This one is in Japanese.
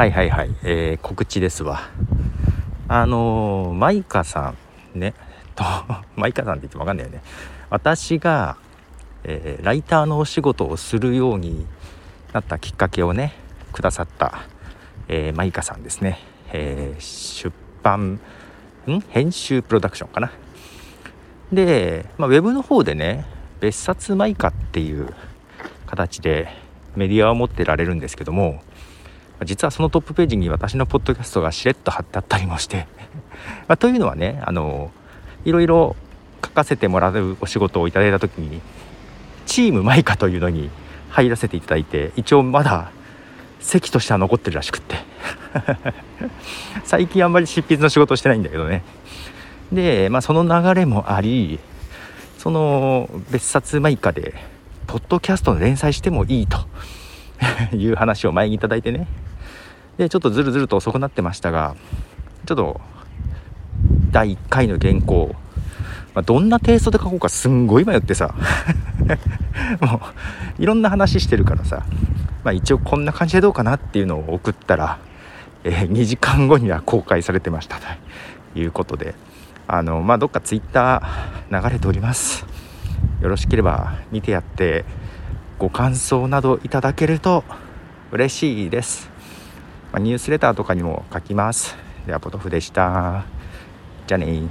はいはいはい、えー、告知ですわ。あのー、マイカさんね。とマイカさんって言っても分かんないよね。私が、えー、ライターのお仕事をするようになったきっかけをねくださった、えー、マイカさんですね、えー、出版ん？編集プロダクションかな。で、まあ、ウェブの方でね別冊マイカっていう形でメディアを持ってられるんですけども実はそのトップページに私のポッドキャストがしれっと貼ってあったりもして。まあ、というのはねあのいろいろ書かせてもらうお仕事をいただいた時にチームマイカというのに入らせていただいて一応まだ席としては残ってるらしくって。最近あんまり執筆の仕事してないんだけどね。で、まあ、その流れもありその別冊マイカでポッドキャストの連載してもいいと。いう話を前にいただいてね。でちょっとずるずると遅くなってましたがちょっと第1回の原稿、まあ、どんなテイストで書こうかすんごい迷ってさ。もういろんな話してるからさ、まあ、一応こんな感じでどうかなっていうのを送ったら、えー、2時間後には公開されてましたということで。あのまあどっか Twitter 流れております。よろしければ見てやってご感想などいただけると嬉しいです、ま、ニュースレターとかにも書きます。ではポトフでした。じゃあね